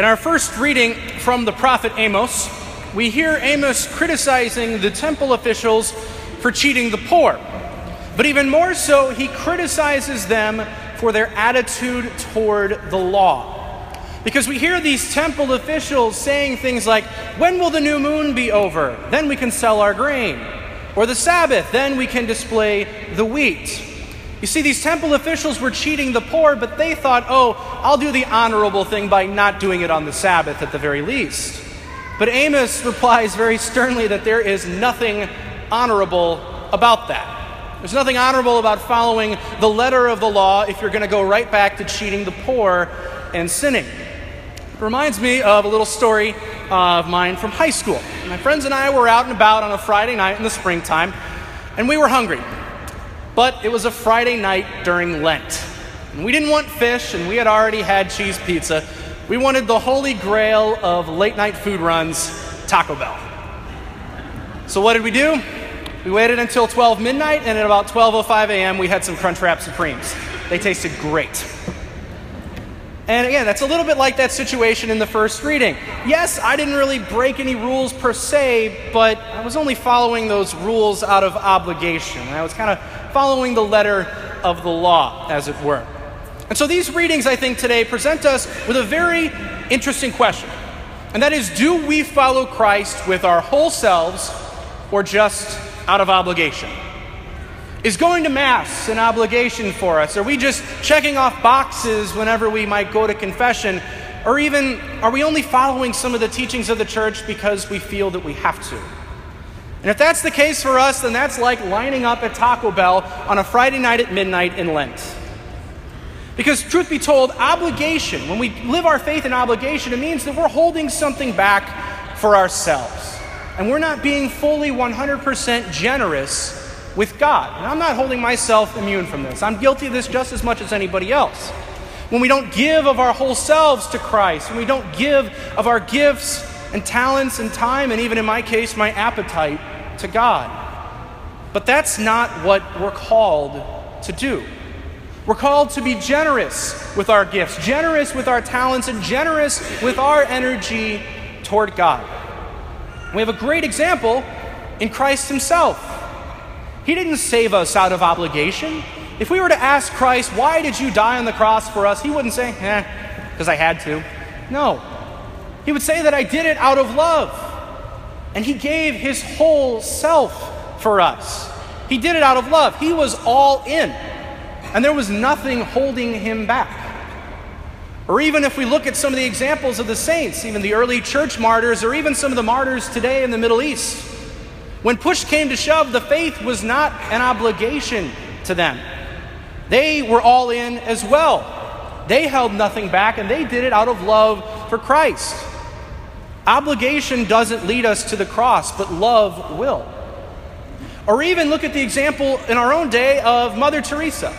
In our first reading from the prophet Amos, we hear Amos criticizing the temple officials for cheating the poor. But even more so, he criticizes them for their attitude toward the law. Because we hear these temple officials saying things like, When will the new moon be over? Then we can sell our grain. Or the Sabbath, then we can display the wheat. You see, these temple officials were cheating the poor, but they thought, oh, I'll do the honorable thing by not doing it on the Sabbath at the very least. But Amos replies very sternly that there is nothing honorable about that. There's nothing honorable about following the letter of the law if you're going to go right back to cheating the poor and sinning. It reminds me of a little story of mine from high school. My friends and I were out and about on a Friday night in the springtime, and we were hungry. But it was a Friday night during Lent. And we didn't want fish, and we had already had cheese pizza. We wanted the holy grail of late night food runs, Taco Bell. So what did we do? We waited until 12 midnight, and at about 12:05 a.m., we had some Crunchwrap Supremes. They tasted great. And again, that's a little bit like that situation in the first reading. Yes, I didn't really break any rules per se, but I was only following those rules out of obligation. I was kind of following the letter of the law, as it were. And so these readings, I think, today present us with a very interesting question. And that is do we follow Christ with our whole selves or just out of obligation? Is going to Mass an obligation for us? Are we just checking off boxes whenever we might go to confession? Or even, are we only following some of the teachings of the church because we feel that we have to? And if that's the case for us, then that's like lining up at Taco Bell on a Friday night at midnight in Lent. Because, truth be told, obligation, when we live our faith in obligation, it means that we're holding something back for ourselves. And we're not being fully 100% generous with God. And I'm not holding myself immune from this. I'm guilty of this just as much as anybody else. When we don't give of our whole selves to Christ, when we don't give of our gifts and talents and time, and even in my case, my appetite to God. But that's not what we're called to do. We're called to be generous with our gifts, generous with our talents, and generous with our energy toward God. We have a great example in Christ Himself. He didn't save us out of obligation. If we were to ask Christ, why did you die on the cross for us? He wouldn't say, eh, because I had to. No. He would say that I did it out of love. And He gave His whole self for us. He did it out of love. He was all in. And there was nothing holding Him back. Or even if we look at some of the examples of the saints, even the early church martyrs, or even some of the martyrs today in the Middle East, when push came to shove, the faith was not an obligation to them. They were all in as well. They held nothing back and they did it out of love for Christ. Obligation doesn't lead us to the cross, but love will. Or even look at the example in our own day of Mother Teresa.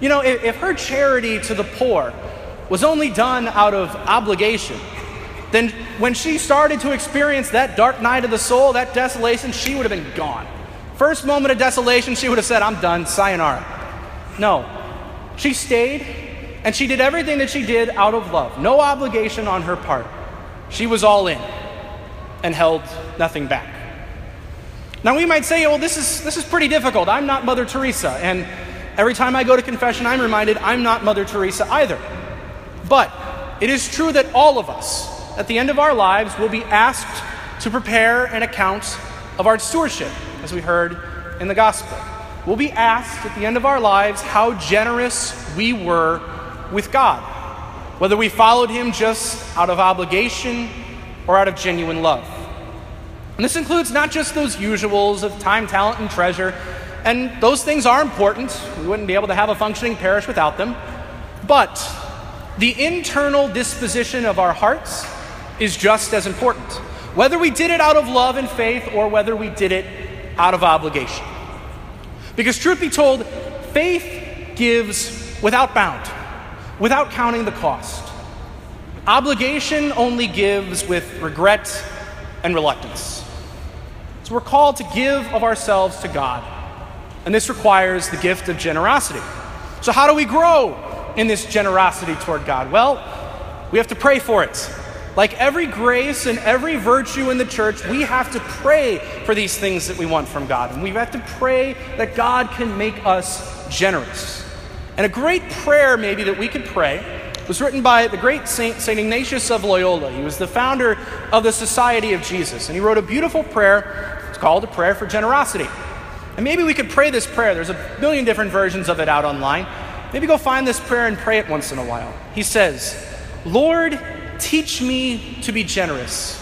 You know, if, her charity to the poor was only done out of obligation, then when she started to experience that dark night of the soul, that desolation, she would have been gone. First moment of desolation, she would have said, I'm done, sayonara. No. She stayed and she did everything that she did out of love, no obligation on her part. She was all in and held nothing back. Now we might say, well, this is, this is pretty difficult. I'm not Mother Teresa. And every time I go to confession, I'm reminded I'm not Mother Teresa either. But it is true that all of us, at the end of our lives, we'll be asked to prepare an account of our stewardship, as we heard in the gospel. We'll be asked at the end of our lives how generous we were with God, whether we followed Him just out of obligation or out of genuine love. And this includes not just those usuals of time, talent, and treasure, and those things are important. We wouldn't be able to have a functioning parish without them. But the internal disposition of our hearts is just as important. Whether we did it out of love and faith or whether we did it out of obligation. Because, truth be told, faith gives without bound, without counting the cost. Obligation only gives with regret and reluctance. So, we're called to give of ourselves to God, and this requires the gift of generosity. So, how do we grow in this generosity toward God? Well, we have to pray for it. Like every grace and every virtue in the church, we have to pray for these things that we want from God. And we have to pray that God can make us generous. And a great prayer, maybe, that we could pray was written by the great Saint, Saint Ignatius of Loyola. He was the founder of the Society of Jesus. And he wrote a beautiful prayer. It's called a prayer for generosity. And maybe we could pray this prayer. There's a million different versions of it out online. Maybe go find this prayer and pray it once in a while. He says, Lord, Teach me to be generous.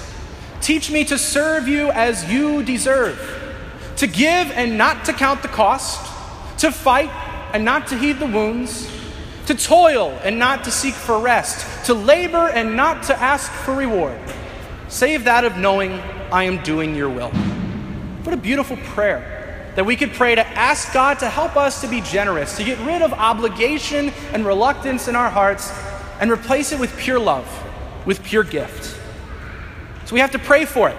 Teach me to serve you as you deserve, to give and not to count the cost, to fight and not to heed the wounds, to toil and not to seek for rest, to labor and not to ask for reward, save that of knowing I am doing your will. What a beautiful prayer that we could pray to ask God to help us to be generous, to get rid of obligation and reluctance in our hearts and replace it with pure love with pure gift. So we have to pray for it.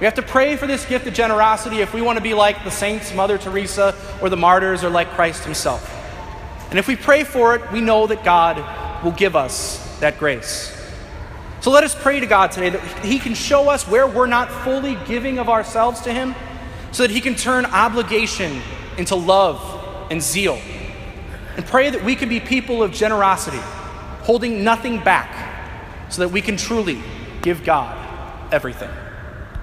We have to pray for this gift of generosity if we want to be like the saints, Mother Teresa, or the martyrs, or like Christ himself. And if we pray for it, we know that God will give us that grace. So let us pray to God today that He can show us where we're not fully giving of ourselves to Him, so that He can turn obligation into love and zeal. And pray that we can be people of generosity, holding nothing back so that we can truly give God everything.